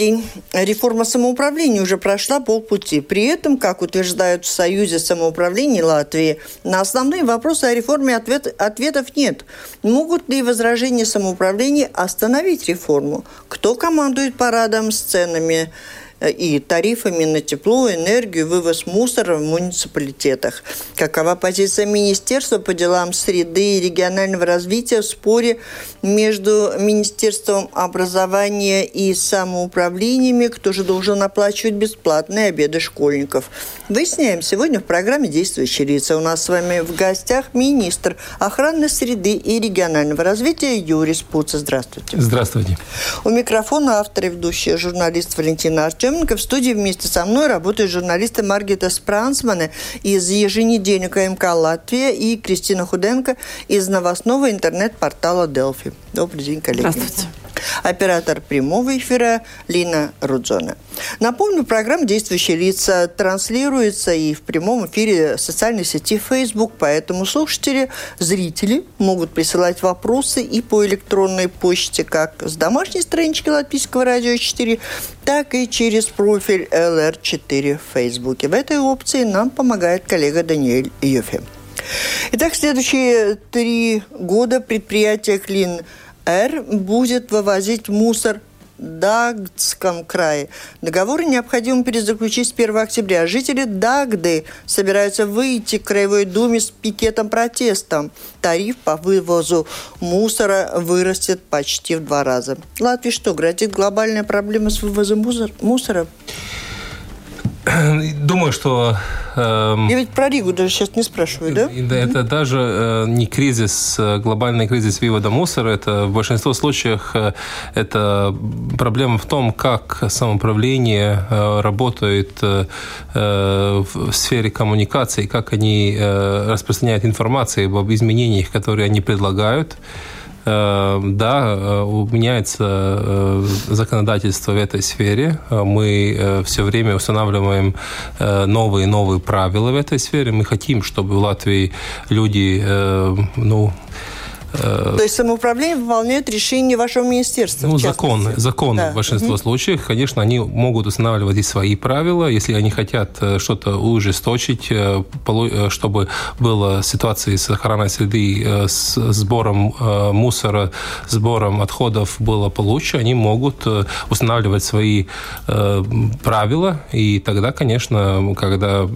день. Реформа самоуправления уже прошла полпути. При этом, как утверждают в Союзе самоуправления Латвии, на основные вопросы о реформе ответ, ответов нет. Могут ли возражения самоуправления остановить реформу? Кто командует парадом с ценами? И тарифами на тепло, энергию, вывоз мусора в муниципалитетах. Какова позиция Министерства по делам среды и регионального развития в споре между Министерством образования и самоуправлениями, кто же должен оплачивать бесплатные обеды школьников? Выясняем сегодня в программе «Действующие лица». У нас с вами в гостях министр охраны среды и регионального развития Юрий Спуца. Здравствуйте. Здравствуйте. У микрофона автор и ведущая журналист Валентина Артем Артеменко. В студии вместе со мной работают журналисты Маргита Спрансмана из еженедельника МК «Латвия» и Кристина Худенко из новостного интернет-портала «Делфи». Добрый день, коллеги. Здравствуйте. Оператор прямого эфира Лина Рудзона. Напомню, программа «Действующие лица» транслируется и в прямом эфире социальной сети Facebook, поэтому слушатели, зрители могут присылать вопросы и по электронной почте, как с домашней странички Латвийского радио 4, так и через профиль LR4 в Facebook. В этой опции нам помогает коллега Даниэль Йофе. Итак, следующие три года предприятие «Клин Р будет вывозить мусор Дагдском крае. Договоры необходимо перезаключить с 1 октября. Жители Дагды собираются выйти к Краевой Думе с пикетом протестом. Тариф по вывозу мусора вырастет почти в два раза. Латвии что, грозит глобальная проблема с вывозом мусора? Думаю, что... Э, Я ведь про Ригу даже сейчас не спрашиваю, да? Это даже э, не кризис, э, глобальный кризис вывода мусора. Это в большинстве случаев э, это проблема в том, как самоуправление э, работает э, э в сфере коммуникации, как они э, распространяют информацию об изменениях, которые они предлагают. Э, да, э, меняется э, законодательство в этой сфере. Мы все время устанавливаем новые и новые правила в этой сфере. Мы хотим, чтобы в Латвии люди ну, То есть самоуправление выполняет решение вашего министерства? Ну, законы, законы да. в большинстве угу. случаев. Конечно, они могут устанавливать и свои правила, если они хотят э, что-то ужесточить, э, чтобы была ситуация с охраной среды, с сбором мусора, сбором отходов было получше, они могут устанавливать свои правила, и тогда, конечно, когда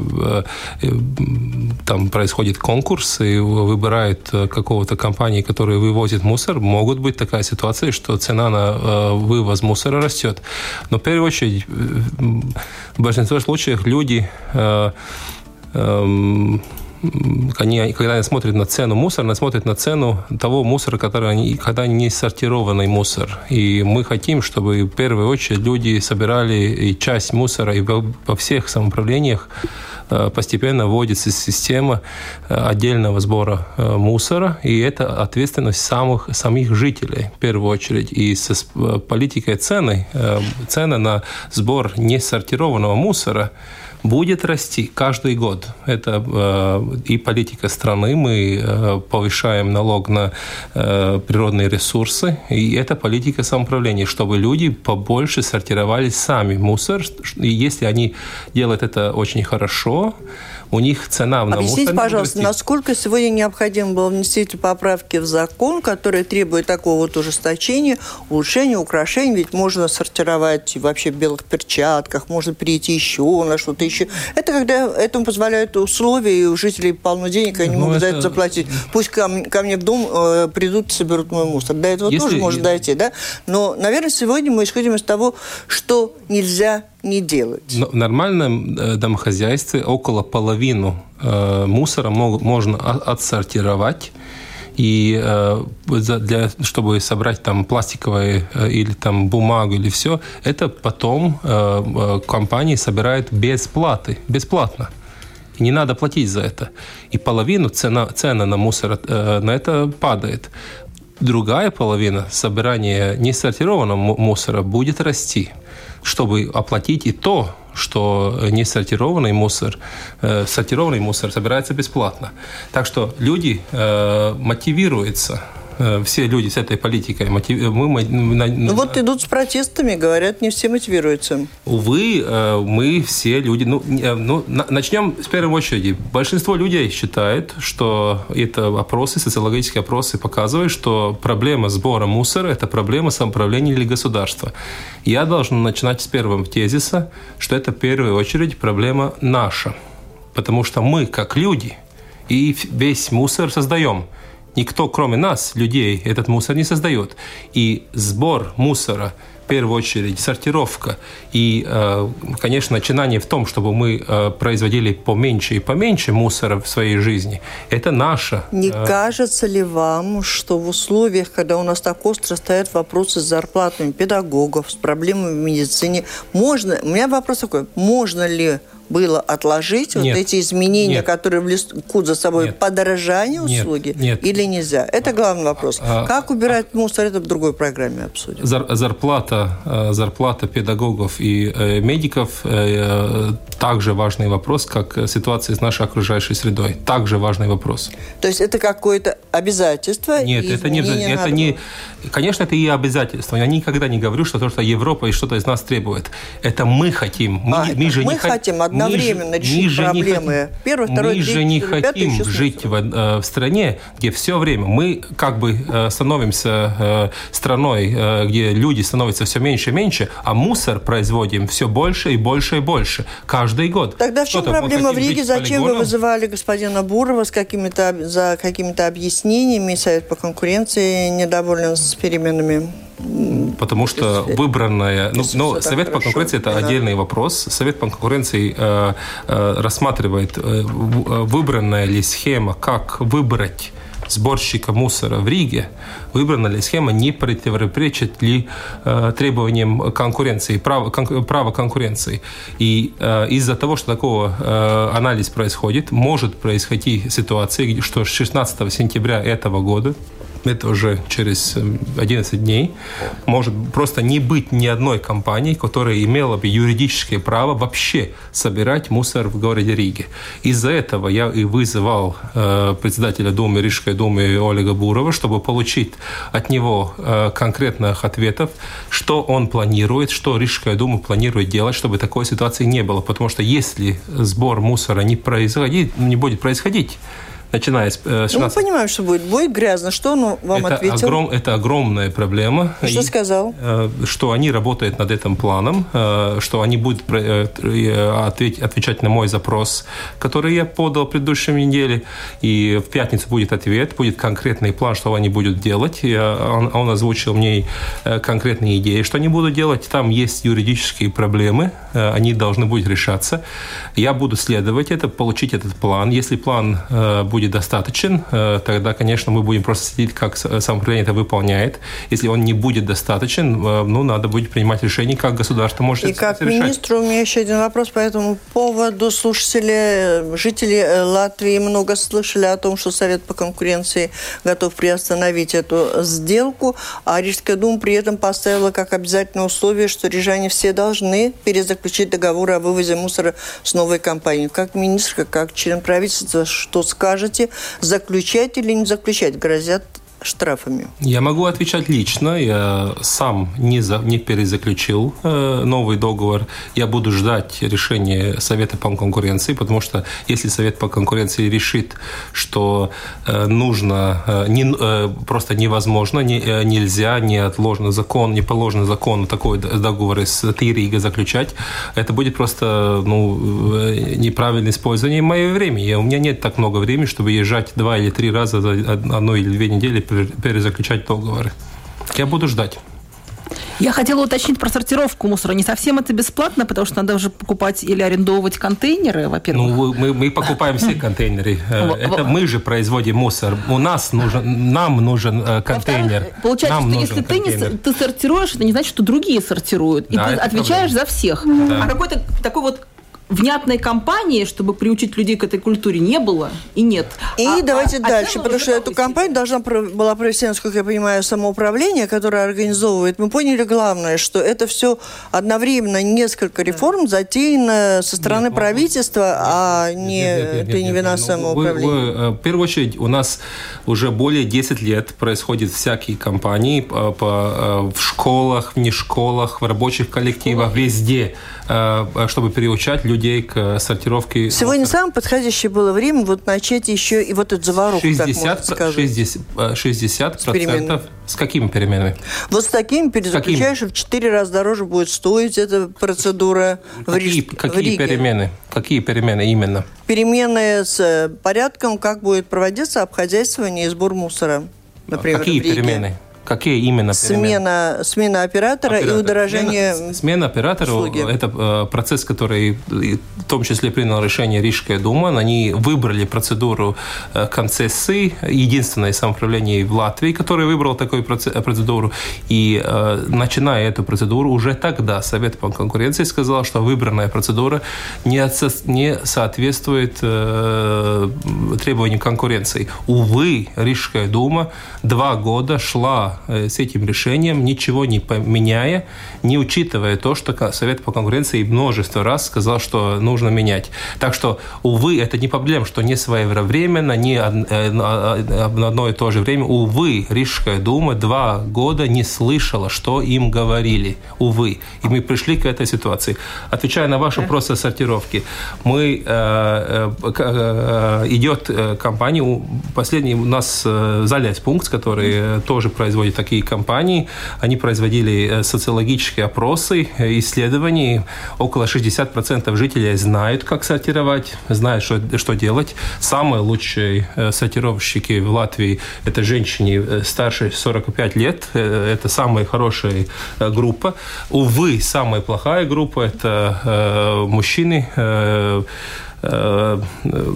там происходит конкурс и выбирают какого-то компании, которые вывозят мусор, могут быть такая ситуация, что цена на э, вывоз мусора растет. Но в первую очередь, в большинстве случаев люди э, эм, они, когда они смотрят на цену мусора, они смотрят на цену того мусора, который они, когда не сортированный мусор. И мы хотим, чтобы в первую очередь люди собирали и часть мусора и во всех самоуправлениях Э, постепенно вводится система э, отдельного сбора э, мусора, и это ответственность самых, самих жителей в первую очередь. И с политикой цены, цены на сбор несортированного мусора будет расти каждый год. Это э, и политика страны. Мы э, повышаем налог на э, природные ресурсы. И это политика самоуправления, чтобы люди побольше сортировали сами мусор. И если они делают это очень хорошо, у них цена в навоз... Объясните, пожалуйста, насколько сегодня необходимо было внести эти поправки в закон, которые требуют такого вот ужесточения, улучшения, украшений, ведь можно сортировать вообще в белых перчатках, можно перейти еще на что-то еще. Это когда этому позволяют условия, и у жителей полно денег, они ну, могут это... за это заплатить. Пусть ко, ко мне в дом э, придут и соберут мой мусор. До этого Если... тоже может дойти, да? Но, наверное, сегодня мы исходим из того, что нельзя не делать. Но в нормальном э, домохозяйстве около половины э, мусора можно отсортировать И для, чтобы собрать там пластиковые или там бумагу или все, это потом компании собирают без платы, бесплатно. И не надо платить за это. И половину цена, цена на мусор на это падает другая половина собирания несортированного мусора будет расти, чтобы оплатить и то, что несортированный мусор, э, сортированный мусор собирается бесплатно. Так что люди э, мотивируются все люди с этой политикой мотив... мы, мы ну вот идут с протестами, говорят, не все мотивируются. Увы, э, мы все люди. Ну, э, ну начнем с первой очереди. Большинство людей считает, что это опросы, социологические опросы показывают, что проблема сбора мусора – это проблема самоуправления или государства. Я должен начинать с первого тезиса, что это в первую очередь проблема наша. Потому что мы, как люди, и весь мусор создаем – Никто, кроме нас, людей, этот мусор не создает. И сбор мусора в первую очередь сортировка и, э, конечно, начинание в том, чтобы мы э, производили поменьше и поменьше мусора в своей жизни, это наше. Не э, кажется ли вам, что в условиях, когда у нас так остро стоят вопросы с зарплатами педагогов, с проблемами в медицине, можно, у меня вопрос такой, можно ли было отложить нет. вот эти изменения, нет. которые влекут за собой нет. подорожание услуги, нет. или нельзя? Это главный вопрос. А, как убирать а, мусор, это в другой программе обсудим. Зарплата, э, зарплата педагогов и э, медиков э, также важный вопрос, как ситуация с нашей окружающей средой. Также важный вопрос. То есть это какое-то обязательство? Нет, это не, это не... Конечно, это и обязательство. Я никогда не говорю, что то, что Европа и что-то из нас требует. Это мы хотим. Мы, а, мы же мы не хотим одновременно решить мы проблемы. Не, Первый, второй, Мы третий, же не хотим жить в, э, в стране, где все время мы как бы э, становимся э, страной, где люди становятся все меньше и меньше, а мусор производим все больше и больше и больше каждый год. Тогда в чем проблема в Риге? Зачем полигоном? вы вызывали господина Бурова с какими-то за какими-то объяснениями? Совет по конкуренции недоволен с переменами? Потому что выбранная... Ну, но Совет по конкуренции – это отдельный вопрос. Совет по конкуренции э, э, рассматривает, э, выбранная ли схема, как выбрать сборщика мусора в Риге, выбрана ли схема, не противоречит ли э, требованиям конкуренции, права, кон, права конкуренции. И э, из-за того, что такого э, анализ происходит, может происходить ситуация, что 16 сентября этого года это уже через 11 эм, дней, может просто не быть ни одной компании, которая имела бы юридическое право вообще собирать мусор в городе Риге. Из-за этого я и вызывал э, председателя Думы, Рижской Думы Олега Бурова, чтобы получить от него э, конкретных ответов, что он планирует, что Рижская Дума планирует делать, чтобы такой ситуации не было. Потому что если сбор мусора не, происходит, не будет происходить, начиная с 16... Ну, мы понимаем, что будет. Будет грязно. Что он вам это ответил? Огром, это огромная проблема. Что и, сказал? Э, что они работают над этим планом, э, что они будут э, отвечать на мой запрос, который я подал в предыдущей неделе. И в пятницу будет ответ, будет конкретный план, что они будут делать. Он, он озвучил мне конкретные идеи, что они будут делать. Там есть юридические проблемы, они должны будут решаться. Я буду следовать это, получить этот план. Если план будет будет достаточен, э, тогда, конечно, мы будем просто следить, как самоуправление это выполняет. Если он не будет достаточен, э, ну, надо будет принимать решение, как государство может И как решать. министру у меня еще один вопрос по этому поводу. Слушатели, жители э, Латвии много слышали о том, что Совет по конкуренции готов приостановить эту сделку, а Рижская дума при этом поставила как обязательное условие, что рижане все должны перезаключить договор о вывозе мусора с новой компанией. Как министр, как член правительства, что скажет можете заключать или не заключать, грозят штрафами? Я могу отвечать лично. Я сам не, за, не перезаключил э, новый договор. Я буду ждать решения Совета по конкуренции, потому что если Совет по конкуренции решит, что э, нужно, э, не, э, просто невозможно, не, э, нельзя, не отложено закон, не положено закону такой договор с Тирига заключать, это будет просто ну, э, неправильное использование моего времени. Я, у меня нет так много времени, чтобы езжать два или три раза за одну или две недели перезаключать договоры. Я буду ждать. Я хотела уточнить про сортировку мусора. Не совсем это бесплатно, потому что надо уже покупать или арендовывать контейнеры, во-первых. Ну, мы, мы покупаем все контейнеры. Э, это мы же производим мусор. У нас нужен, нам нужен э, контейнер. Получается, нам что если ты, не, ты сортируешь, это не значит, что другие сортируют. И Да, ты отвечаешь проблема. за всех. Да. А какой-то такой вот внятной кампании, чтобы приучить людей к этой культуре, не было и нет. И А- давайте а- а дальше, потому что эту кампанию должна была провести, насколько я понимаю, самоуправление, которое организовывает. Мы поняли главное, что это все одновременно несколько реформ затеяно со стороны Нет, ну, правительства, а не Нет, нет, нет, не нет, вина нет. Ну, самоуправления. вы- вы, э, в первую очередь, у нас уже более 10 лет происходят всякие кампании по, по, э, в школах, в не школах, в рабочих коллективах, везде, э, чтобы приучать людей к сортировке. Сегодня мусора. самое подходящее было время вот начать еще и вот эту заваруху, так можно 60, сказать. 60, э, 60 С процентов. С какими переменами? Вот с таким перезаключаешь, в четыре раза дороже будет стоить эта процедура в, Какие, в какие Риге. перемены? Какие перемены именно? Перемены с э, порядком, как будет проводиться обходяствование и сбор мусора. Например, Какие в Риге. перемены? Какие именно перемены? Смена, смена оператора, и Оператор. удорожание Смена, смена оператора услуги. это э, процесс, который и в том числе принял решение Рижская дума. Они выбрали процедуру э, концессии, единственное самоуправление в Латвии, которое выбрало такую проце- э, процедуру. И э, начиная эту процедуру, уже тогда Совет по конкуренции сказал, что выбранная процедура не, отсо- не соответствует э, требованиям конкуренции. Увы, Рижская дума два года шла э, с этим решением, ничего не поменяя, не учитывая то, что Совет по конкуренции множество раз сказал, что нужно менять. Так что, увы, это не проблема, что не своевременно, не э, на э, на одно и то же время. Увы, Рижская дума два года не слышала, что им говорили. Увы. И мы пришли к этой ситуации. Отвечая на ваш вопрос о сортировке, мы э, идет компания, последний у нас Залясь пункт, который тоже производит такие компании, они производили э, социологические опросы, э, исследования. Около 60% жителей знают, как сортировать, знают, что, что делать. Самые лучшие э, сортировщики в Латвии – это женщины старше 45 лет. Это самая хорошая группа. Увы, самая плохая группа – это мужчины, э, э, э,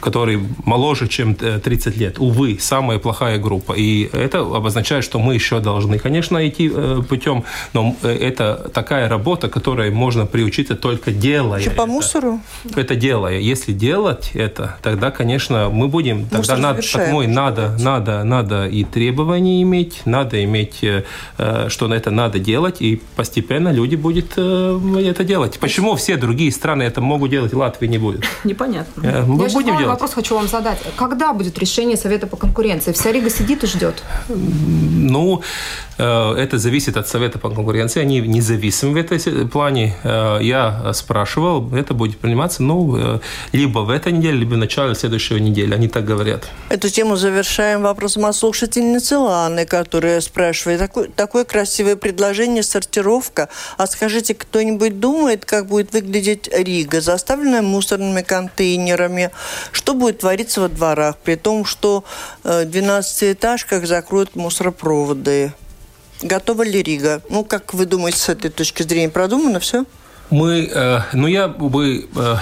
который моложе, чем э, 30 лет. Увы, самая плохая группа. И это обозначает, что мы еще должны, конечно, идти э, путем, но э, это такая работа, которой можно приучиться только делая. Еще по это. мусору. Это делая. Если делать это, тогда, конечно, мы будем... Тогда Мусор надо, завершаем, такой, можно надо, надо, надо и требования иметь, надо иметь, э, э, что это надо делать, и постепенно люди будут э, это делать. Почему все другие страны это могут делать, и не будет? Непонятно. Э, Мы Я еще будем делать. вопрос хочу вам задать. Когда будет решение Совета по конкуренции? Вся Рига сидит и ждет. Ну, э, это зависит от Совета по конкуренции. Они независимы в этой се- плане. Э, Я спрашивал, это будет приниматься, ну, либо в этой неделе, либо в начале следующей недели. Они так говорят. Эту тему завершаем вопросом от слушательницы Ланы, которая спрашивает. Такое, такое красивое предложение сортировка. А скажите, кто-нибудь думает, как будет выглядеть Рига, заставленная мусорными контейнерами? Что будет твориться во дворах, при том, что э, 12-этажках закроют мусоропроводы? Готова ли Рига? Ну, как вы думаете, с этой точки зрения продумано все? Мы, э, ну, я бы э,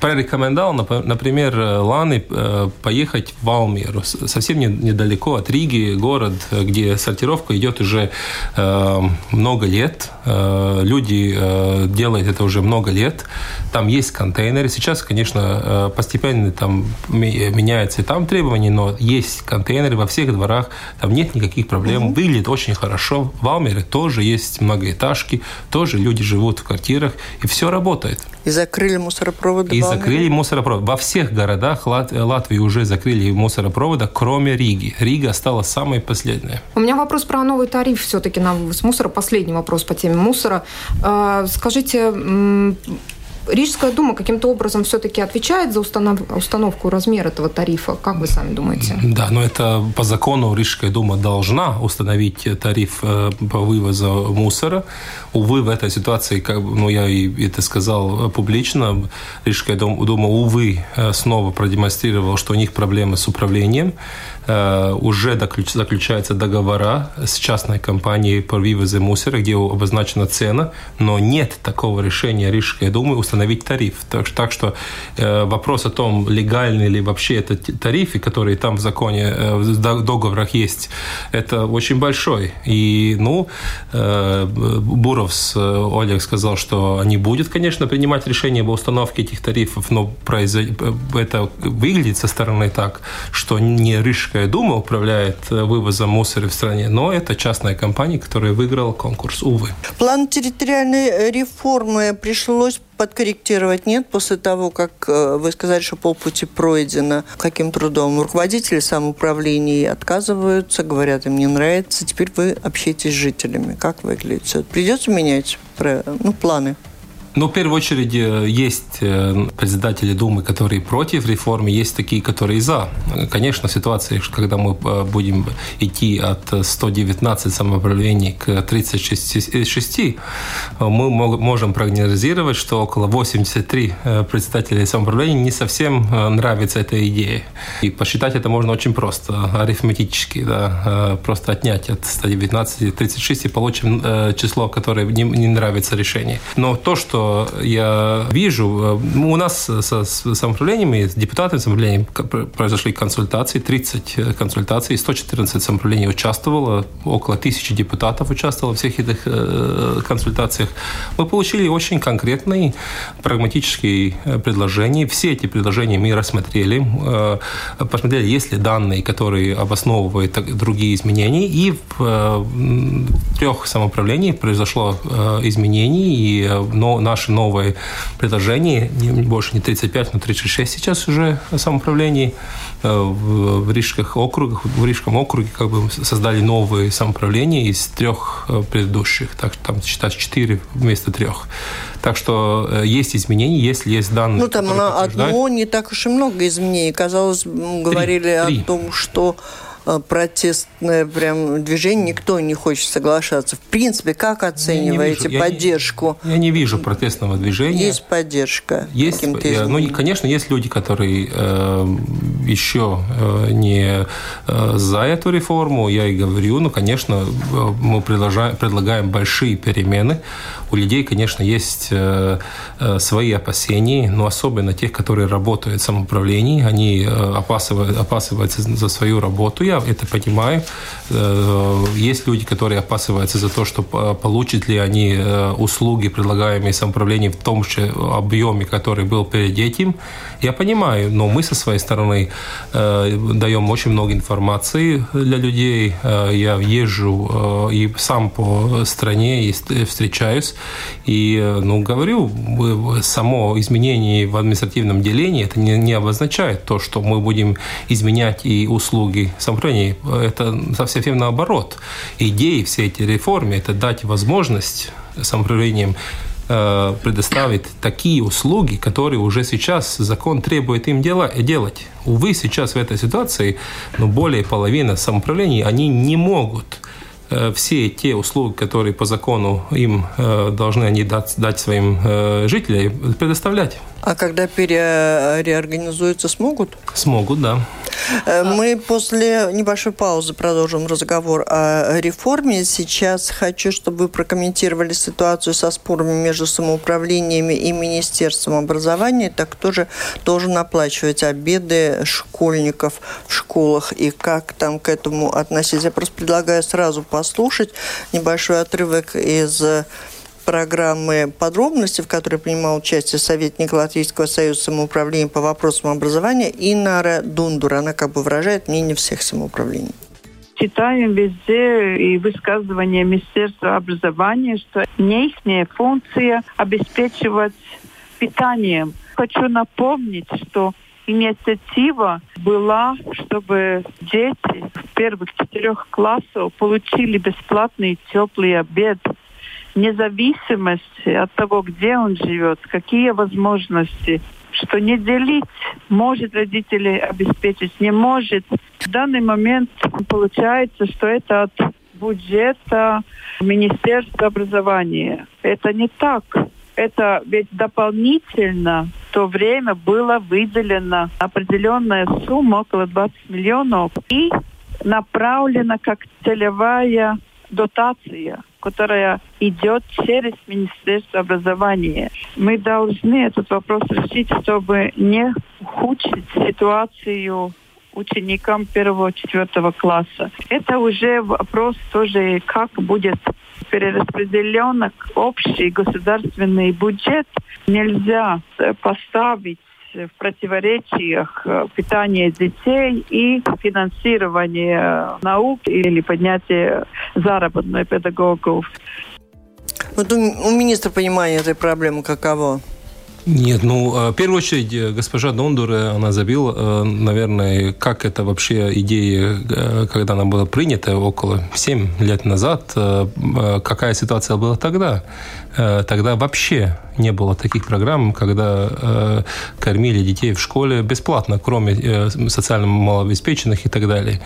порекомендовал, нап- например, э, Ланы э, поехать в Валмеру, с- совсем не- недалеко от Риги, город, э, где сортировка идет уже э, много лет. Э, Люди э, делают это уже много лет. Там есть контейнеры. Сейчас, конечно, э, постепенно там ме- меняются и там требования, но есть контейнеры во всех дворах. Там нет никаких проблем. Выглядит очень хорошо. В Валмере тоже есть многоэтажки, тоже люди живут в квартирах, и все работает. И закрыли мусоропроводы И закрыли мусоропровод. Во всех городах Лат- Латвии уже закрыли мусоропроводы, кроме Риги. Рига стала самой последней. У меня вопрос про новый тариф все-таки на вывоз мусора. Последний вопрос по теме мусора. Э, Скажите, Рижская дума каким-то образом все-таки отвечает за установ... установку размера этого тарифа? Как вы сами думаете? Да, но это по закону Рижская дума должна установить тариф э, по вывозу мусора. Увы, в этой ситуации, как, ну, я и это сказал публично, Рижская дума, увы, э, снова продемонстрировала, что у них проблемы с управлением. Э, уже заключаются договора с частной компанией по вывозу мусора, где обозначена цена, но нет такого решения Рижской думы установить тариф. Так, так что э, вопрос о том, легальный ли вообще это тарифы, которые там в законе, э, в договорах есть, это очень большой. И, ну, Буровс Олег сказал, что они будут, конечно, принимать решение об установке этих тарифов, но это выглядит со стороны так, что не Рижская Рижская дума управляет э, вывозом мусора в стране, но это частная компания, которая выиграла конкурс, увы. План территориальной реформы пришлось подкорректировать нет после того, как э, вы сказали, что полпути пройдено. Каким трудом? Руководители самоуправления отказываются, говорят, им не нравится. Теперь вы общаетесь с жителями. Как выглядит все? Придется менять ну, планы? Ну, в первую очередь, э, есть э, председатели Думы, которые против реформы, есть такие, которые за. Конечно, ситуация, когда мы э, будем идти от 119 самоуправлений к 36, мы можем прогнозировать, что около 83 председателей самоуправления не совсем нравится эта идея. И посчитать это можно очень просто, арифметически. Да? Просто отнять от 119 36 и получим число, которое не нравится решение. Но то, что я вижу, э, у нас со, с самоуправлениями, с депутатами самоуправления произошли консультации, 30 э, консультаций, 114 самоуправлений участвовало, около тысячи депутатов участвовало в всех этих э, консультациях. Мы получили очень конкретные прагматические предложения. Все эти предложения мы рассмотрели, посмотрели, есть ли данные, которые обосновывают другие изменения. И в трех самоуправлениях произошло изменение, и но наши новые предложения, больше не 35, но 36 сейчас уже самоуправлений э, в Рижских округах, в Рижском округе как бы создали новые самоуправления из трех э, предыдущих, так что там считать четыре вместо трех. Так что э, есть изменения, если есть данные. Ну там одно не так уж и много изменений. Казалось, говорили три, три. о том, что протестное прям движение, никто не хочет соглашаться. В принципе, как оцениваете я поддержку? Не, я не вижу протестного движения. Есть поддержка? Есть. Я, ну, конечно, есть люди, которые э, еще э, не э, за эту реформу. Я и говорю, ну, конечно, э, мы предлагаем, предлагаем большие перемены. У людей, конечно, есть э, э, свои опасения, но особенно тех, которые работают в самоуправлении, они э, опасывают, опасываются за свою работу. Я это понимаю. Э, есть люди, которые опасаются за то, что получат ли они э, услуги, предлагаемые самоуправлением в том же объеме, который был перед этим. Я понимаю, но мы со своей стороны э, даем очень много информации для людей. Я езжу и сам по стране и встречаюсь. И ну, говорю, само изменение в административном делении это не, не обозначает то, что мы будем изменять и услуги самоуправления движений, это совсем наоборот. Идеи все эти реформы – это дать возможность самоуправлениям э, предоставить такие услуги, которые уже сейчас закон требует им делать. Увы, сейчас в этой ситуации ну, более половины самоуправлений, они не могут Э, все те услуги, которые по закону им э, должны они дать, дать своим э, жителям, предоставлять. А когда переорганизуются, смогут? Смогут, да. Мы после небольшой паузы продолжим разговор о реформе. Сейчас хочу, чтобы вы прокомментировали ситуацию со спорами между самоуправлениями и Министерством образования. Так кто же должен оплачивать обеды школьников в школах и как там к этому относиться? Я просто предлагаю сразу по послушать небольшой отрывок из программы «Подробности», в которой принимал участие советник Латвийского союза самоуправления по вопросам образования Инара Дундур. Она как бы выражает мнение всех самоуправлений. Читаем везде и высказывания Министерства образования, что не их функция обеспечивать питанием. Хочу напомнить, что инициатива была, чтобы дети в первых четырех классах получили бесплатный теплый обед. Независимость от того, где он живет, какие возможности, что не делить, может родители обеспечить, не может. В данный момент получается, что это от бюджета Министерства образования. Это не так. Это ведь дополнительно в то время было выделено определенная сумма, около 20 миллионов, и направлена как целевая дотация, которая идет через Министерство образования. Мы должны этот вопрос решить, чтобы не ухудшить ситуацию ученикам первого-четвертого класса. Это уже вопрос тоже, как будет перераспределен общий государственный бюджет. Нельзя поставить в противоречиях э, питание детей и финансирование наук или поднятие заработной педагогов. Вот у, у министра понимание этой проблемы каково? Нет, ну, э, в первую очередь, э, госпожа Дондур, она забила, наверное, как это вообще идея, когда она была принята около 7 лет назад, какая ситуация была тогда. Тогда вообще не было таких программ, когда э, кормили детей в школе бесплатно, кроме э, социально малообеспеченных и так далее.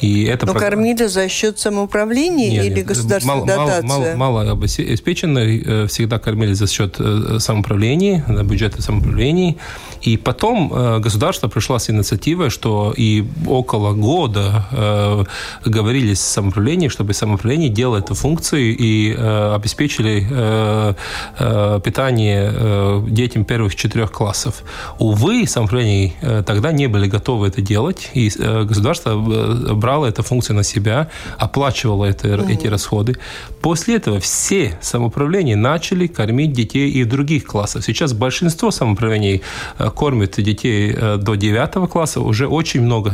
И это Но прог... кормили за счет самоуправления нет, или государственной мало, дотации? Мало, мало, мало обеспеченных э, всегда кормили за счет э, самоуправления, бюджета самоуправления. И потом э, государство пришло с инициативой, что и около года э, говорили с самоуправлением, чтобы самоуправление делало эту функцию и э, обеспечили питание детям первых четырех классов. Увы, самоуправление тогда не были готовы это делать, и государство брало эту функцию на себя, оплачивало это, mm-hmm. эти расходы. После этого все самоуправления начали кормить детей и других классах. Сейчас большинство самоуправлений кормят детей до 9 класса, уже очень много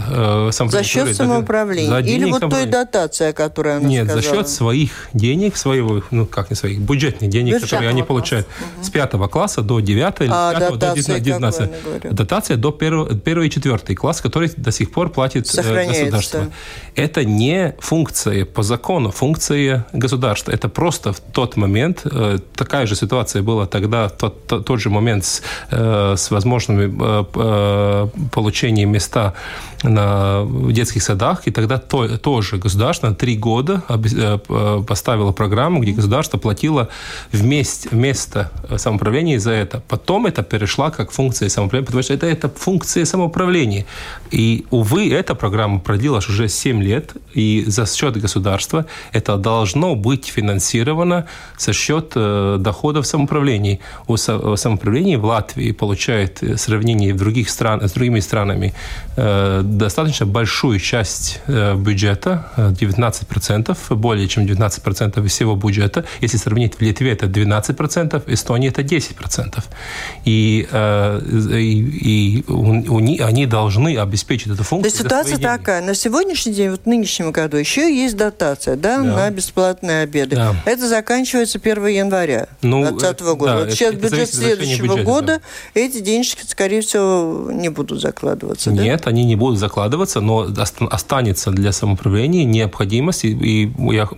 самоуправления. За счет самоуправления? За Или вот той дотации, о которой она Нет, сказала? за счет своих денег, своего, ну как не своих, бюджетных денег, Бюджетного которые они получают. Угу. 5 класса до 9 или а, 5 до 19. Дотация до 1, 1 и 4 класс, который до сих пор платит э, государство. Это не функция по закону, функция государства. Это просто в тот момент, э, такая же ситуация была тогда, тот, тот, тот же момент с, э, с возможными получением места на, детских садах, и тогда то, тоже государство на три года поставило программу, где государство платило вместе, вместо самоуправления за это. Потом это перешла как функция самоуправления, потому что это, это функция самоуправления. И, увы, эта программа продлилась уже 7 лет, и за счет государства это должно быть финансировано за счет э, доходов самоуправлений. У самоуправления в Латвии получает в сравнении в других стран, с другими странами э, достаточно большую часть э, бюджета, 19%, более чем 19% всего бюджета. Если сравнить в Литве, это 12%, Эстонии это 10%. И, и, и у, у, они должны обеспечить эту функцию. То есть ситуация такая. На сегодняшний день, вот в нынешнем году, еще есть дотация да, да. на бесплатные обеды. Да. Это заканчивается 1 января 2020 ну, года. Да, вот сейчас это, бюджет следующего бюджета, года, да. эти денежки, скорее всего, не будут закладываться. Нет, да? они не будут закладываться, но останется для самоуправления необходимость. И, и я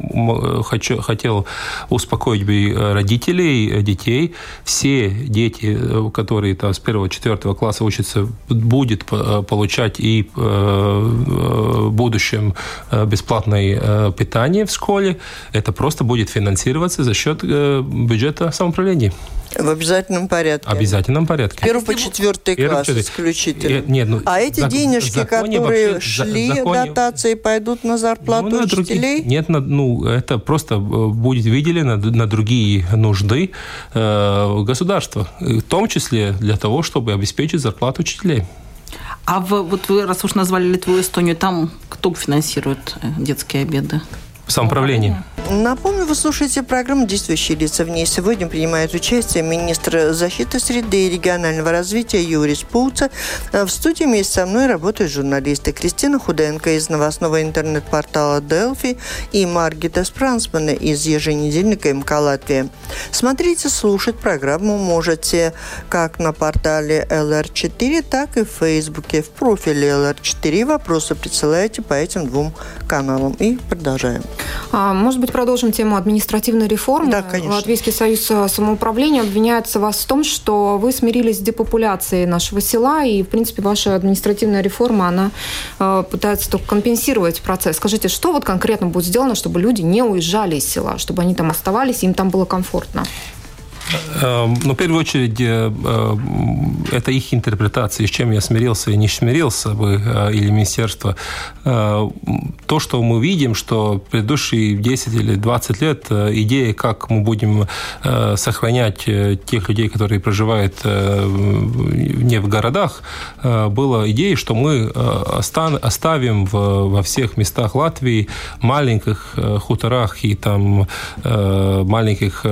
хочу, хотел успокоить родителей, детей. Все дети, которые там, с первого-четвертого класса учатся, будет получать и э, в будущем бесплатное питание в школе. Это просто будет финансироваться за счет бюджета самоуправления. В обязательном порядке. В обязательном порядке. Первый по четвертый класс исключительно. Э, нет, ну, а эти зак- денежки, которые вообще, шли законе... дотации, пойдут на зарплату ну, на учителей? Другие, нет, на, ну, это просто э, будет выделено на другие нужды э, государства, в том числе для того, чтобы обеспечить зарплату учителей. А в, вот вы, раз уж назвали Литву и Эстонию, там кто финансирует э, детские обеды? самоуправление. Напомню, вы слушаете программу «Действующие лица». В ней сегодня принимает участие министр защиты среды и регионального развития Юрий Спулца. В студии вместе со мной работают журналисты Кристина Худенко из новостного интернет-портала «Делфи» и Маргита Спрансмана из еженедельника МК «Латвия». Смотрите, слушать программу можете как на портале LR4, так и в Фейсбуке. В профиле LR4 вопросы присылайте по этим двум каналам. И продолжаем. А, может быть, продолжим тему административной реформы? Да, конечно. Латвийский союз э, самоуправления обвиняется вас в том, что вы смирились с депопуляцией нашего села, и, в принципе, ваша административная реформа, она э, пытается только компенсировать процесс. Скажите, что вот конкретно будет сделано, чтобы люди не уезжали из села, чтобы они там оставались, им там было комфортно? Эм, ну, в первую очередь, э, э, это их интерпретация, с чем я смирился и не смирился бы, э, или министерство. То, что мы видим, что предыдущие 10 или 20 лет идея, как мы будем сохранять тех людей, которые проживают не в городах, была идея, что мы оставим во всех местах Латвии маленьких хуторах и там маленьких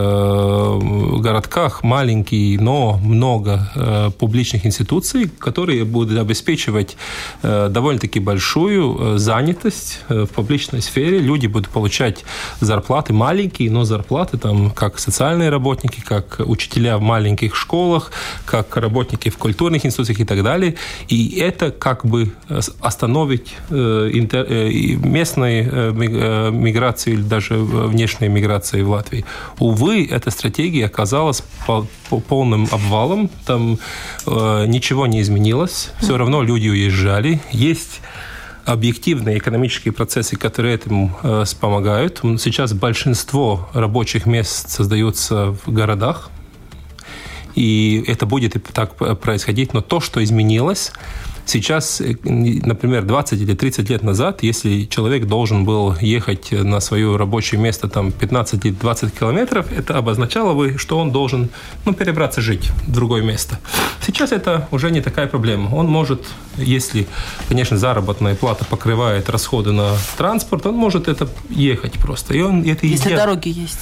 городках маленькие, но много э, публичных институций, которые будут обеспечивать э, довольно-таки большую э, занятость э, в публичной сфере. Люди будут получать зарплаты маленькие, но зарплаты там как социальные работники, как учителя в маленьких школах, как работники в культурных институциях и так далее. И это как бы э, остановить э, интер, э, местную э, миграцию или даже внешнюю миграцию в Латвии. Увы, эта стратегия оказалась оказалась по, по полным обвалом. Там э, ничего не изменилось. Все равно люди уезжали. Есть объективные экономические процессы, которые этому э, помогают. Сейчас большинство рабочих мест создаются в городах, и это будет так происходить. Но то, что изменилось, Сейчас, э, например, 20 или 30 лет назад, если человек должен был ехать на свое рабочее место там 15 или 20 километров, это обозначало бы, что он должен ну, перебраться жить в другое место. Сейчас это уже не такая проблема. Он может, если, конечно, заработная плата покрывает расходы на транспорт, он может это ехать просто. И он это если едет. дороги есть.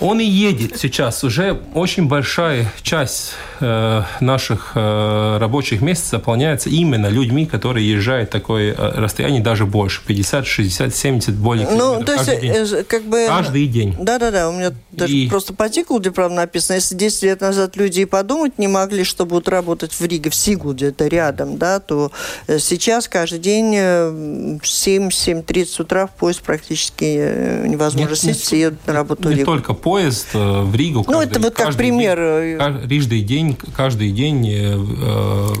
Он и едет сейчас. Уже очень большая часть э, наших э, рабочих мест заполняется именно людьми, которые езжают такое э, расстояние, даже больше. 50, 60, 70, более Ну, то есть, каждый день. Э, как бы... Каждый день. Да-да-да, у меня даже и... просто по Тикулде, правда, написано, если 10 лет назад люди и подумать не могли, что будут работать в Риге, в Сигулде, это рядом, да, то э, сейчас каждый день 7-7.30 утра в поезд практически невозможно Нет, сесть, все едут на работу не в Ригу. только поезд э, в Ригу. Ну, каждый, это вот как пример. День, каждый день, каждый день э,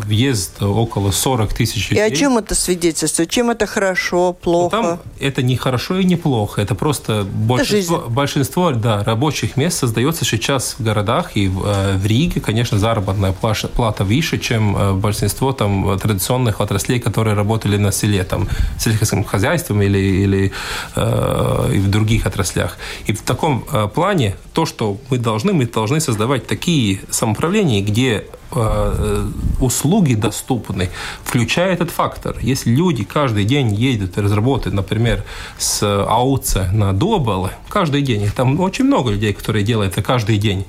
въезд около 40 тысяч людей. И о чем это свидетельствует? Чем это хорошо, плохо? Ну, там это не хорошо и не плохо. Это просто большинство, это большинство да, рабочих мест создается сейчас в городах и в, э, в Риге. Конечно, заработная плата, плата выше, чем большинство там традиционных отраслей, которые работали на селе, там, сельскохозяйственным хозяйством или, или э, и в других отраслях. И в таком э, плане плане то, что мы должны, мы должны создавать такие самоуправления, где э, услуги доступны, включая этот фактор. Если люди каждый день едут и разработают, например, с АУЦ на Добалы, каждый день, там очень много людей, которые делают это каждый день,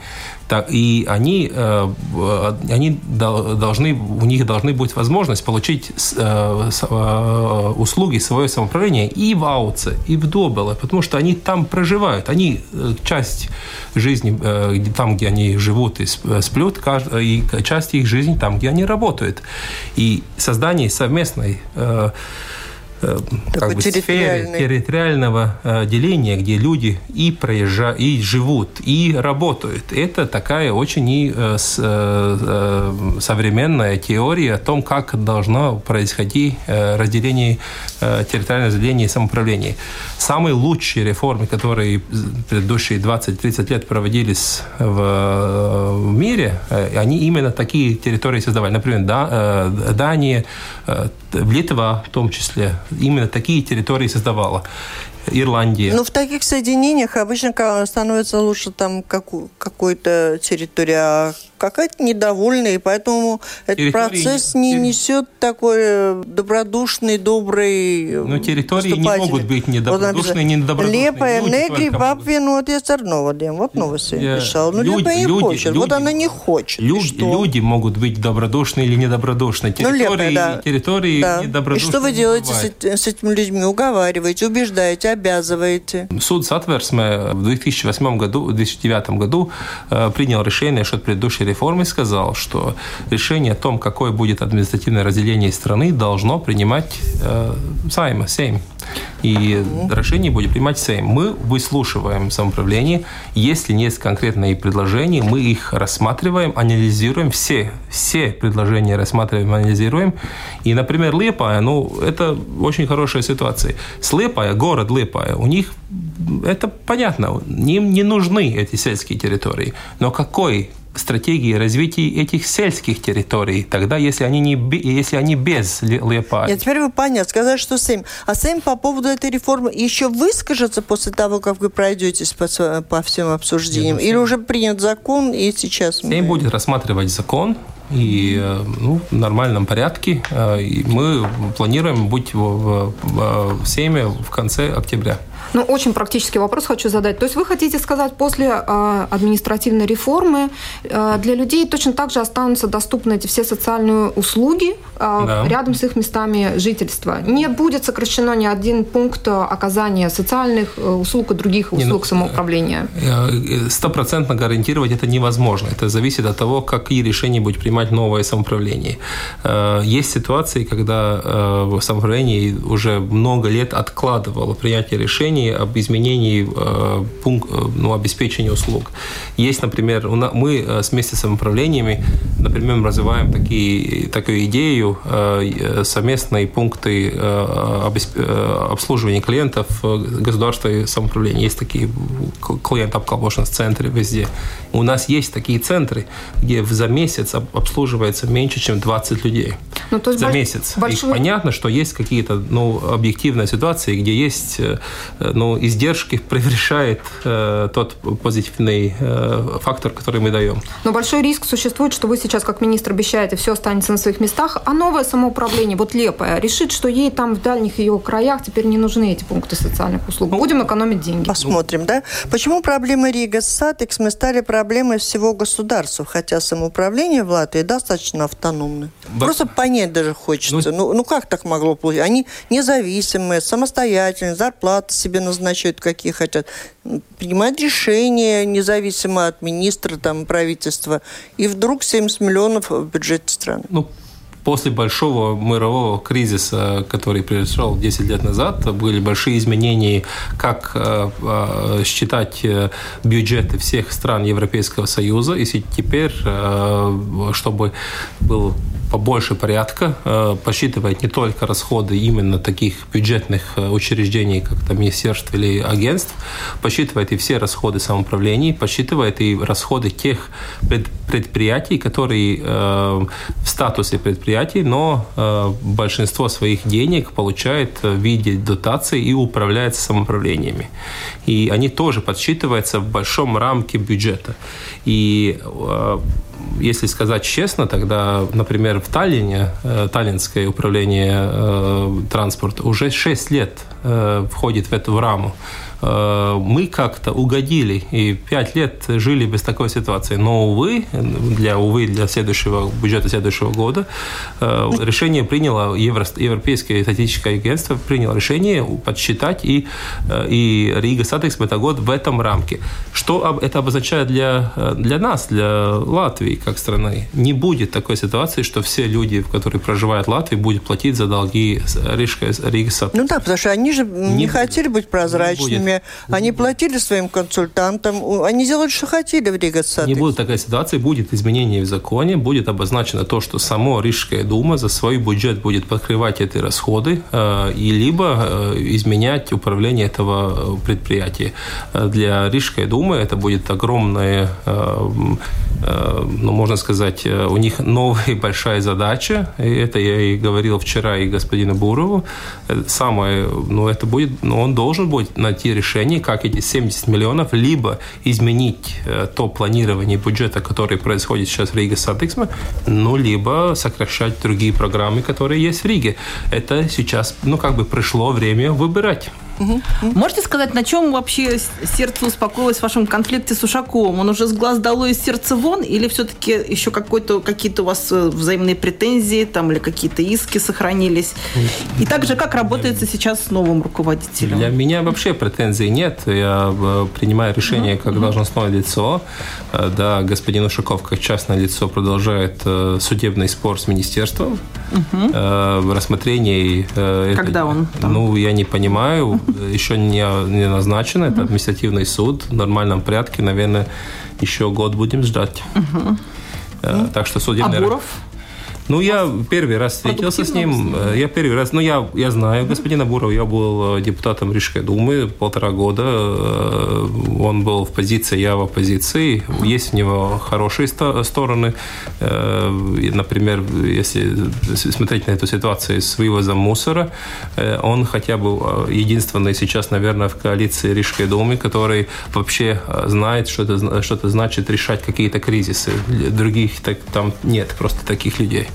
так, и они, э, они должны, у них должны быть возможность получить э, э, услуги свое самоуправление и в Ауце, и в Добеле, потому что они там проживают. Они часть жизни там, где они живут и сплют, и часть их жизни там, где они работают. И создание совместной Э, как бы, сфере территориального э, деления, где люди и проезжают, и живут, и работают. Это такая очень и, э, современная теория о том, как должно происходить разделение, территориальное разделение и самоуправление. Самые лучшие реформы, которые предыдущие 20-30 лет проводились в мире, они именно такие территории создавали. Например, Дания, Литва в том числе, именно такие территории создавала. Ирландия. Ну, в таких соединениях обычно становится лучше там какой-то территория, какая-то недовольная, и поэтому этот процесс не несет такой добродушный, добрый Но территории не могут быть недобродушные, вот, недобродушные. Лепая негри папвинот из Арноводем. Вот новость я писал. Ну, Лепа не люди, хочет. Люди, вот она не хочет. Люди, люди могут быть добродушные или недобродушные. Территории, ну, Лепа, да. территории да. недобродушные. И что вы делаете с, с этими людьми? Уговариваете, убеждаете, обязываете. Суд Сатверсме в 2008 году, в 2009 году э, принял решение насчет предыдущей реформы и сказал, что решение о том, какое будет административное разделение страны, должно принимать э, Сайма, Сейм. И решение будет принимать Сейм. Мы выслушиваем самоуправление. Если есть конкретные предложения, мы их рассматриваем, анализируем. Все, все предложения рассматриваем, анализируем. И, например, Лепая, ну, это очень хорошая ситуация. С Лепая, город Лепая, у них это понятно, им не нужны эти сельские территории. Но какой стратегии развития этих сельских территорий, тогда, если они, не, если они без Лепаи. Нет, теперь вы понятно, сказали, что Сейм. А Сейм по поводу этой реформы еще выскажется после того, как вы пройдетесь по, по всем обсуждениям? Нет, Или уже принят закон, и сейчас... Сейм мы... будет рассматривать закон, и э, ну, в нормальном порядке. Э, и мы планируем быть в, в, в Сейме в конце октября. Ну, очень практический вопрос хочу задать. То есть вы хотите сказать, после э, административной реформы э, для людей точно так же останутся доступны эти все социальные услуги э, да. рядом с их местами жительства? Не будет сокращено ни один пункт оказания социальных услуг и других услуг Не, ну, самоуправления? Стопроцентно гарантировать это невозможно. Это зависит от того, какие решения будет принимать новое самоуправление. Есть ситуации, когда самоуправление уже много лет откладывало принятие решений решений об изменении э, пункт, э, ну, обеспечения услуг. Есть, например, мы э, вместе с самоуправлениями, например, развиваем такие, такую идею совместные пункты обслуживания клиентов государства и самоуправления. Есть такие клиент обколбошенс центры везде. У нас есть такие центры, где за месяц обслуживается меньше, чем 20 людей. Ну, то есть за больш... месяц. Большой... И понятно, что есть какие-то ну, объективные ситуации, где есть ну, издержки превышает э, тот позитивный э, фактор, который мы даем. Но большой риск существует, что вы сейчас, как министр, обещаете, все останется на своих местах, а новое самоуправление, вот лепое, решит, что ей там в дальних ее краях теперь не нужны эти пункты социальных услуг. Будем экономить деньги. Посмотрим, да? Почему проблемы Рига Сатекс мы стали проблемой всего государства, хотя самоуправление в Латвии достаточно автономно? Б... Просто понять даже хочется. Ну, ну, ну как так могло получиться? Они независимые, самостоятельные, зарплаты себе назначают, какие хотят, принимать решения независимо от министра, там, правительства, и вдруг 70 миллионов в бюджете страны. Ну, после большого мирового кризиса, который произошел 10 лет назад, были большие изменения, как э, э, считать э, бюджеты всех стран Европейского Союза. И теперь, чтобы был побольше порядка, э, посчитывать не только расходы именно таких бюджетных э, учреждений, как там министерств или агентств, посчитывает и все расходы самоуправлений, посчитывает и расходы тех предприятий, которые э, в статусе предприятий, но большинство своих денег получает в виде дотаций и управляется самоуправлениями. И они тоже подсчитываются в большом рамке бюджета. И если сказать честно, тогда, например, в Таллине, э, Таллинское управление э, транспорта уже 6 лет э, входит в эту раму. Э, мы как-то угодили и пять лет жили без такой ситуации. Но, увы, для, увы, для следующего бюджета следующего года э, решение приняло Евро, Европейское статистическое агентство приняло решение подсчитать и, э, и Рига Статекс год в этом рамке. Что это обозначает для, для нас, для Латвии как страны? Не будет такой ситуации, что все люди, которые проживают в Латвии, будут платить за долги Рига Статекс. Ну да, потому что они же не, не хотели быть прозрачными время. Они платили своим консультантам, они делали, что хотели в Рига Не будет такая ситуация, будет изменение в законе, будет обозначено то, что само Рижская дума за свой бюджет будет покрывать эти расходы э, и либо э, изменять управление этого э, предприятия. Для Рижской думы это будет огромная, ну, можно сказать, у них новая большая задача. И это я и говорил вчера и господину Бурову. Самое, ну, это будет, ну, он должен будет найти решений, как эти 70 миллионов либо изменить э, то планирование бюджета, которое происходит сейчас в Риге с Антексмо, ну, либо сокращать другие программы, которые есть в Риге. Это сейчас, ну, как бы пришло время выбирать. Угу. Можете сказать, на чем вообще сердце успокоилось в вашем конфликте с Ушаковым? Он уже с глаз долой из сердца вон? Или все-таки еще какой-то, какие-то у вас э, взаимные претензии там, или какие-то иски сохранились? И также, как работается сейчас с новым руководителем? Для меня вообще претензий нет. Я э, принимаю решение как должностное лицо. Э, да, господин Ушаков как частное лицо продолжает судебный спор с министерством. Угу. Рассмотрение... Когда это, он там? Ну, я не понимаю еще не, не назначено. Это административный суд в нормальном порядке. Наверное, еще год будем ждать. Угу. Так что судебный... А Буров? Ну, я первый раз встретился с ним. Э, я первый раз, ну, я, я знаю господина Бурова. Я был э, депутатом Рижской думы полтора года. Э, он был в позиции, я в оппозиции. Есть у него хорошие стороны. Например, если смотреть на эту ситуацию с вывозом мусора, он хотя бы единственный сейчас, наверное, в коалиции Рижской думы, который вообще знает, что это, что это значит решать какие-то кризисы. Других так, там нет просто таких людей.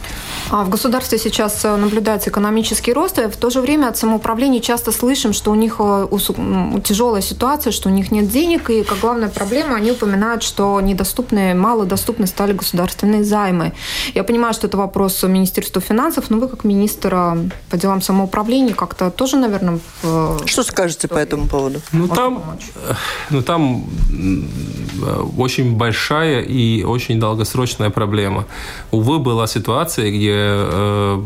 А в государстве сейчас э, наблюдается экономический рост, и в то же время от самоуправления часто слышим, что у них э, тяжелая ситуация, что у них нет денег, и как главная проблема они упоминают, что недоступны, малодоступны стали государственные займы. Я понимаю, что это вопрос Министерства финансов, но вы как министр э, по делам самоуправления как-то тоже, наверное... Что скажете по этому поводу? Ну там, ну, там очень большая и очень долгосрочная проблема. Увы, была ситуация, ситуации, где э,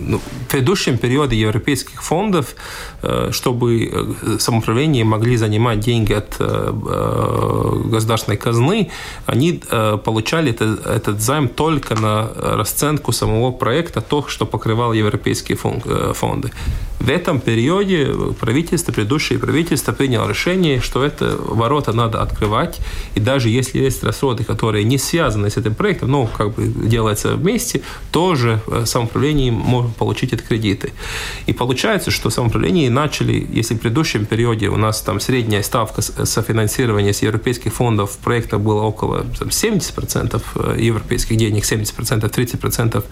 ну, в предыдущем периоде европейских фондов, э, чтобы э, самоуправление могли занимать деньги от государственной казны, они получали это, этот займ только на расценку самого проекта, то, что покрывал европейские фонды. В этом периоде правительство, предыдущее правительство приняло решение, что это ворота надо открывать, и даже если есть расходы, которые не связаны с этим проектом, но как бы делается вместе, тоже э, самоуправление может получить эти кредиты. И получается, что самоуправление начали, если в предыдущем периоде у нас там средняя ставка софинансирования с европейских фондов проекта была около там, 70% э, европейских денег, 70%, 30%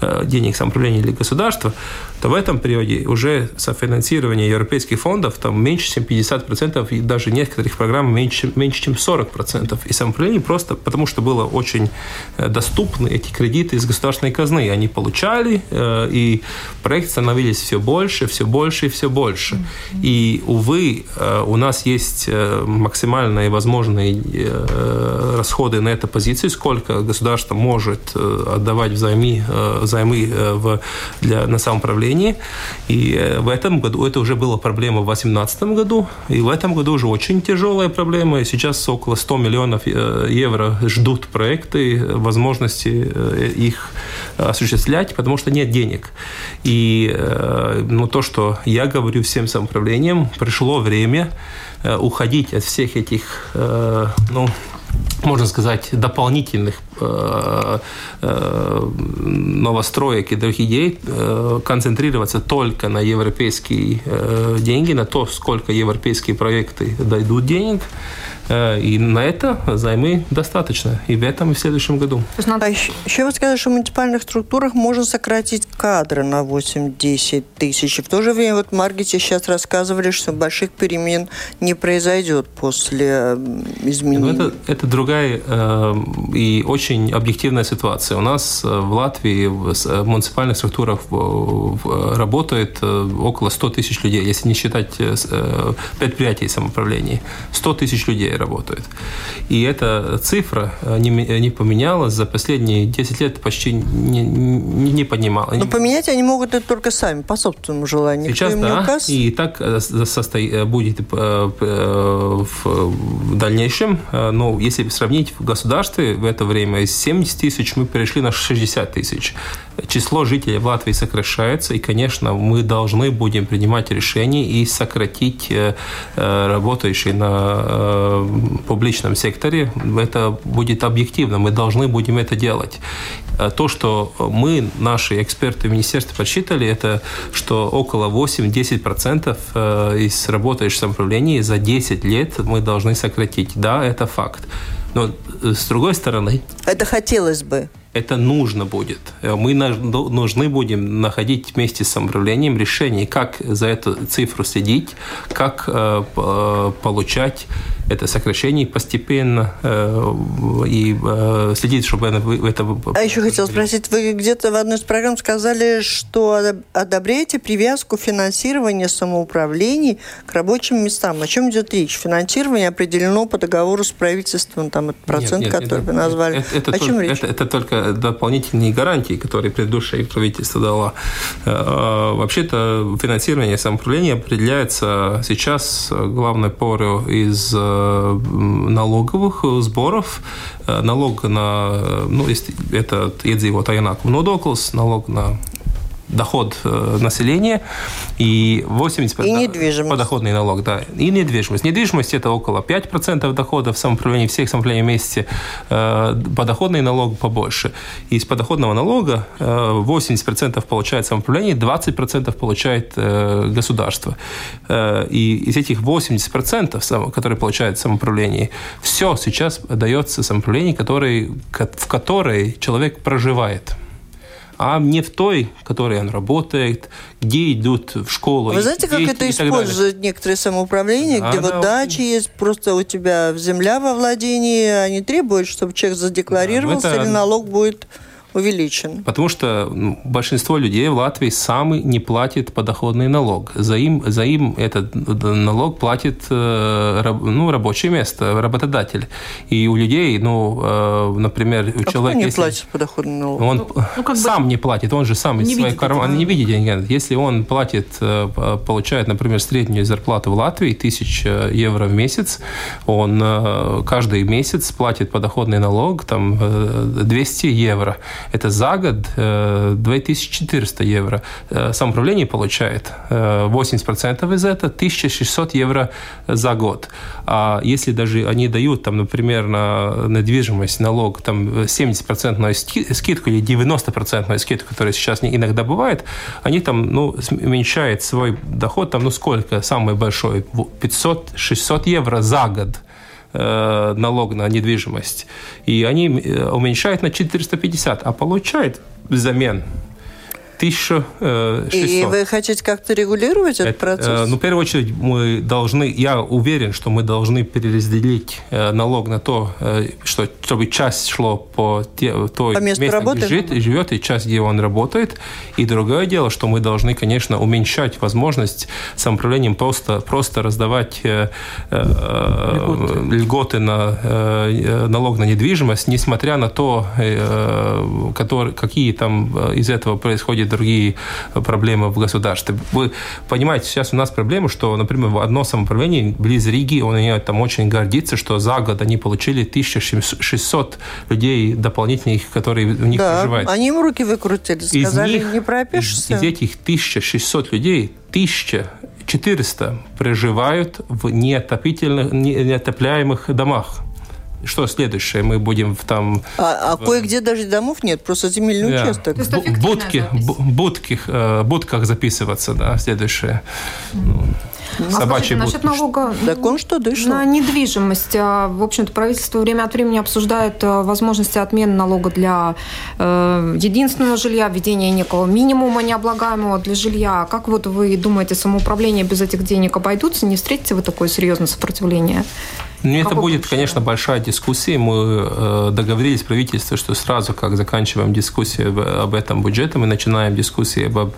э, денег самоуправления или государства, то в этом периоде уже софинансирование европейских фондов там меньше, чем 50%, и даже некоторых программ меньше, меньше чем 40%. И самоуправление просто потому, что было очень доступны эти кредиты из государственной государственной казны. Они получали, э, и проекты становились все больше, все больше и все больше. И, увы, э, у нас есть э, максимальные возможные расходы на эту позицию, сколько государство может отдавать взаймы, займы в, для, на самоуправление. И в этом году это уже была проблема в 2018 году, и в этом году уже очень тяжелая проблема. И сейчас около 100 миллионов евро ждут проекты, возможности их осуществлять, потому что нет денег. И э, ну, то, что я говорю всем самоуправлениям, пришло время э, уходить от всех этих, э, ну, можно сказать, дополнительных новостроек и других идей, концентрироваться только на европейские деньги, на то, сколько европейские проекты дойдут денег, и на это займы достаточно. И в этом, и в следующем году. А еще, еще вы сказали, что в муниципальных структурах можно сократить кадры на 8-10 тысяч. И в то же время, вот Маргите сейчас рассказывали, что больших перемен не произойдет после изменений. Ну, это, это другая э, и очень объективная ситуация. У нас э, в Латвии в э, муниципальных структурах работает около 100 тысяч людей, если не считать предприятий самоуправления. 100 тысяч людей работают. И эта цифра э, не, не поменялась за последние 10 лет, почти не, не, не поднималась. Но поменять они могут это только сами, по собственному желанию. Сейчас да, и так э, состо... Э, будет в дальнейшем. Но если сравнить в государстве в это время из 70 тысяч мы перешли на 60 тысяч число жителей в Латвии сокращается, и, конечно, мы должны будем принимать решения и сократить работающие на публичном секторе. Это будет объективно, мы должны будем это делать. То, что мы, наши эксперты в министерстве подсчитали, это что около 8-10% из работающих самоуправлений за 10 лет мы должны сократить. Да, это факт. Но с другой стороны... Это хотелось бы. это нужно будет. Мы нужны будем находить вместе с самоуправлением решение, как за эту цифру следить, как э, э, получать это сокращение постепенно э, и э, следить, чтобы это... А еще хотел спросить, вы где-то в одной из программ сказали, что одобряете привязку финансирования самоуправлений к рабочим местам. О чем идет речь? Финансирование определено по договору с правительством, там этот процент, нет, нет, который это, вы назвали. Это, это, о чем только, речь? Это, это только дополнительные гарантии, которые предыдущее правительство дало. Э, вообще-то финансирование самоуправления определяется сейчас главной порой из налоговых сборов, налог на, ну, это iedzīvotāju ienākumu nodoklis, налог на доход э, населения и 80% и недвижимость. подоходный налог, да, и недвижимость. Недвижимость это около 5% доходов в самоуправлении, всех самоуправлений вместе, э, подоходный налог побольше. Из подоходного налога 80% э, получает самоуправление, 20% получает государство. И из этих 80%, которые получает самоуправление, все сейчас дается самоуправлению, который, в которой человек проживает а не в той, в которой он работает, где идут в школу. Вы знаете, как это используют некоторые самоуправления, где вот дачи есть, просто у тебя земля во владении, они требуют, чтобы человек задекларировался, да, это... или налог будет увеличен. Потому что ну, большинство людей в Латвии сами не платят подоходный налог. За им, за им этот налог платит э, ну, рабочее место, работодатель. И у людей, ну, э, например, у а человека... не если, платит подоходный налог? Он ну, ну сам бы... не платит, он же сам из своего кармана не видит деньги. Если он платит, э, получает, например, среднюю зарплату в Латвии, 1000 евро в месяц, он каждый месяц платит подоходный налог, там, 200 евро это за год 2400 э, евро. Э, самоуправление получает 80% э, из этого, 1600 евро за год. А если даже они дают, там, например, на недвижимость налог там, 70% скидку или 90% скидку, которая сейчас иногда бывает, они там ну, уменьшают свой доход, там, ну сколько, самый большой, 500-600 евро за год налог на недвижимость. И они э, уменьшают на 450, а получают взамен 1600. И вы хотите как-то регулировать этот процесс? Э, ну, в первую очередь, мы должны, я уверен, что мы должны переразделить э, налог на то, э, что, чтобы часть шло по те, той по месту место, где живет, живет, и часть, где он работает. И другое дело, что мы должны, конечно, уменьшать возможность самоуправлением просто, просто раздавать льготы. льготы на налог на недвижимость, несмотря на то, который, какие там из этого происходят другие проблемы в государстве. Вы понимаете, сейчас у нас проблема, что, например, в одно самоуправление близ Риги, он там очень гордится, что за год они получили 1600 людей дополнительных, которые у них да, проживают. они им руки выкрутили, сказали, из них, не пропишешься. Из этих 1600 людей 1400 проживают в неотопительных, неотопляемых домах. Что следующее? Мы будем в там... А, а в... кое-где даже домов нет, просто земельный да. участок. В будки, будки, э, будках записываться, да, следующее. Ну, а собачьи а насчет налога Закон что дышит? на недвижимость. А, в общем-то, правительство время от времени обсуждает э, возможности отмены налога для э, единственного жилья, введения некого минимума необлагаемого для жилья. Как вот вы думаете, самоуправление без этих денег обойдутся? Не встретите вы такое серьезное сопротивление? Ну, это будет, конечно, большая дискуссия. Мы э, договорились с правительством, что сразу, как заканчиваем дискуссию об этом бюджете, мы начинаем дискуссии об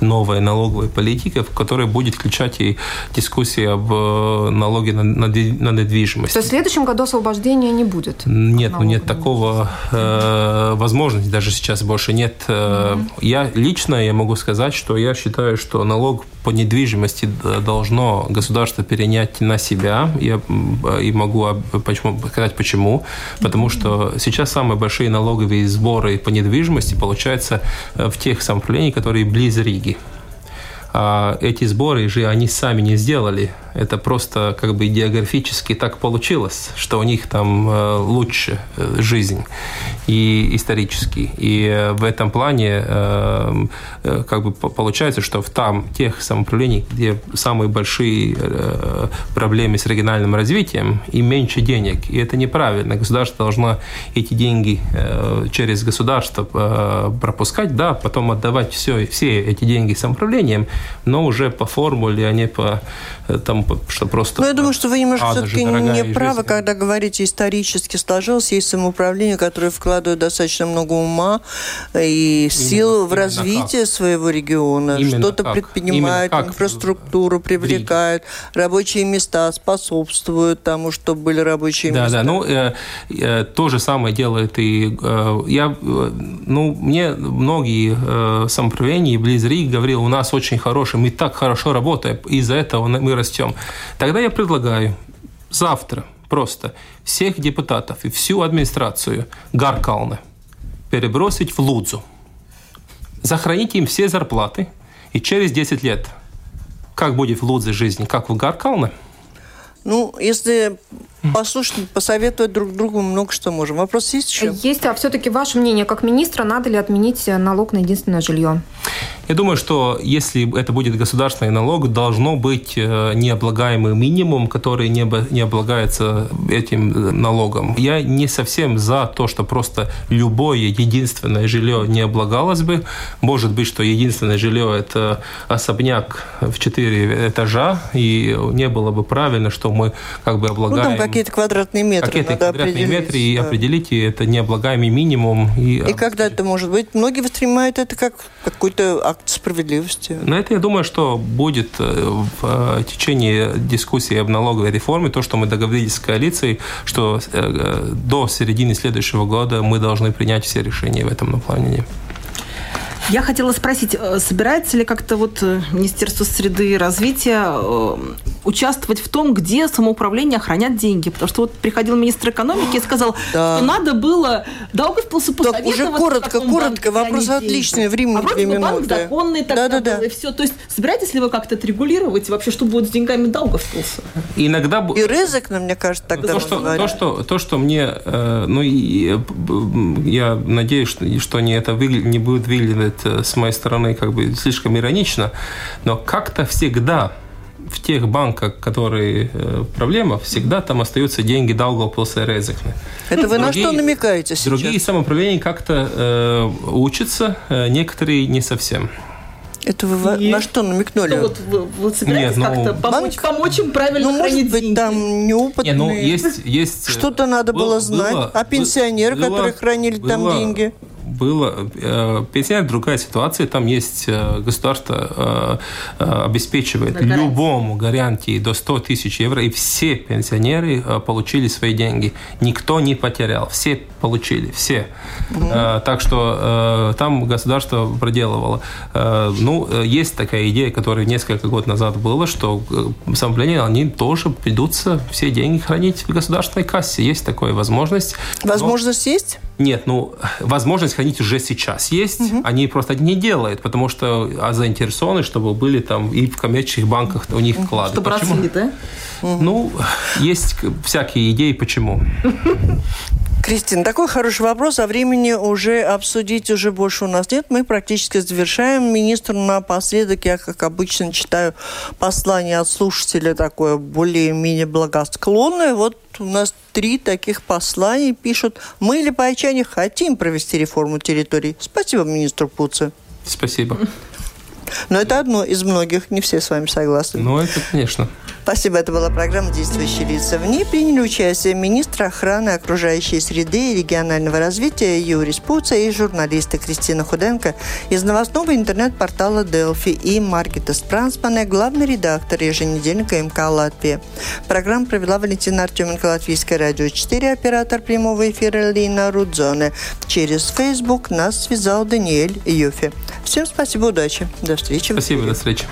новой налоговой политике, в которой будет включать и дискуссии об э, налоге на, на, на недвижимость. То есть в следующем году освобождения не будет? Нет, ну нет такого э, возможности, даже сейчас больше нет. Mm-hmm. Я лично я могу сказать, что я считаю, что налог по недвижимости должно государство перенять на себя. Я и могу почему, сказать почему. Потому что сейчас самые большие налоговые сборы по недвижимости получаются э, в тех самоуправлениях, которые близ Риги. А эти сборы же они сами не сделали. Это просто как бы географически так получилось, что у них там э, лучше э, жизнь и исторически. И э, в этом плане как бы получается, что в там тех самоуправлениях, где самые большие проблемы с региональным развитием, и меньше денег. И это неправильно. Государство должно эти деньги через государство пропускать, да, потом отдавать все, все эти деньги самоуправлениям, но уже по формуле, а не по там что просто... Ну, я думаю, что вы немножко все-таки не правы, когда говорите, исторически сложилось, есть самоуправление, которое вкладывает достаточно много ума и сил именно, в развитие как? своего региона, что-то предпринимает, инфраструктуру привлекает, рабочие места способствуют тому, чтобы были рабочие да, места. Да, ну, э, э, то же самое делает и... Э, я, э, ну, мне многие э, самоуправления близ Риги говорили, у нас очень хороший, мы так хорошо работаем, из-за этого мы растем. Тогда я предлагаю завтра просто всех депутатов и всю администрацию Гаркалны перебросить в Лудзу. Захоронить им все зарплаты, и через 10 лет как будет в Лудзе жизнь, как в Гаркалне? Ну, если послушать, посоветовать друг другу много что можем. Вопрос есть еще? Есть, а все-таки ваше мнение как министра, надо ли отменить налог на единственное жилье? Я думаю, что если это будет государственный налог, должно быть э, необлагаемый минимум, который не, не облагается этим э, налогом. Я не совсем за то, что просто любое единственное жилье не облагалось бы. Может быть, что единственное жилье – это особняк в четыре этажа, и не было бы правильно, что мы как бы облагаем... Какие-то квадратные метры Какие-то квадратные метры, и да. определите это необлагаемый минимум. И, и когда это может быть? Многие воспринимают это как какой-то акт справедливости. На это я думаю, что будет э, в э, течение дискуссии об налоговой реформе то, что мы договорились с коалицией, что э, до середины следующего года мы должны принять все решения в этом направлении. Я хотела спросить, э, собирается ли как-то вот э, Министерство среды и развития э, участвовать в том, где самоуправление хранят деньги? Потому что вот приходил министр экономики и сказал, да. что надо было Даугавпилсу посоветоваться. Так уже коротко, коротко, вопрос отличный, время а две минуты. банк законный тогда да, да, был, да. и все. То есть собираетесь ли вы как-то это регулировать? Вообще, что будет с деньгами Даугавпилса? Иногда... И Резекна, мне кажется, тогда то, что, то, что, то, что мне... ну, я надеюсь, что, что не это не будет выглядеть это с моей стороны как бы слишком иронично, но как-то всегда в тех банках, которые э, проблема, всегда там остаются деньги Даугавпилса и Резекна. Это вы другие, на что намекаете сейчас? Другие самоуправления как-то э, учатся, э, некоторые не совсем. Это вы Нет. на что намекнули? Что вот вы, вы собираетесь Нет, ну, как-то помочь, банк? помочь им правильно ну, может быть, деньги? там неопытные. Не, ну, есть, есть... Что-то надо было, было знать. Было, а пенсионеры, было, которые хранили было, там деньги? Было... Э, пенсионер другая ситуация. Там есть э, государство э, обеспечивает любому гарантии до 100 тысяч евро, и все пенсионеры получили свои деньги. Никто не потерял. Все получили. Все. Угу. Так что там государство проделывало. Ну, есть такая идея, которая несколько год назад была, что самоуправление, они тоже придутся все деньги хранить в государственной кассе. Есть такая возможность. Возможность но... есть? Нет, ну, возможность хранить уже сейчас есть. Угу. Они просто не делают, потому что а заинтересованы, чтобы были там и в коммерческих банках у них вклады. Что Почему? да? Ну, есть всякие идеи, почему. Кристина, такой хороший вопрос, а времени уже обсудить уже больше у нас нет. Мы практически завершаем. Министр напоследок, я, как обычно, читаю послание от слушателя такое более-менее благосклонное. Вот у нас три таких послания пишут. Мы, липайчане, хотим провести реформу территорий. Спасибо министру Пуце. Спасибо. Но это одно из многих, не все с вами согласны. Ну, это, конечно. Спасибо. Это была программа «Действующие лица». В ней приняли участие министр охраны окружающей среды и регионального развития Юрий Спуца и журналисты Кристина Худенко из новостного интернет-портала «Делфи» и Маркета Спрансмана, главный редактор еженедельника МК «Латвия». Программу провела Валентина Артеменко, Латвийское радио 4, оператор прямого эфира Лина Рудзоне. Через Facebook нас связал Даниэль Юфи. Всем спасибо, удачи. До встречи. Спасибо, до встречи.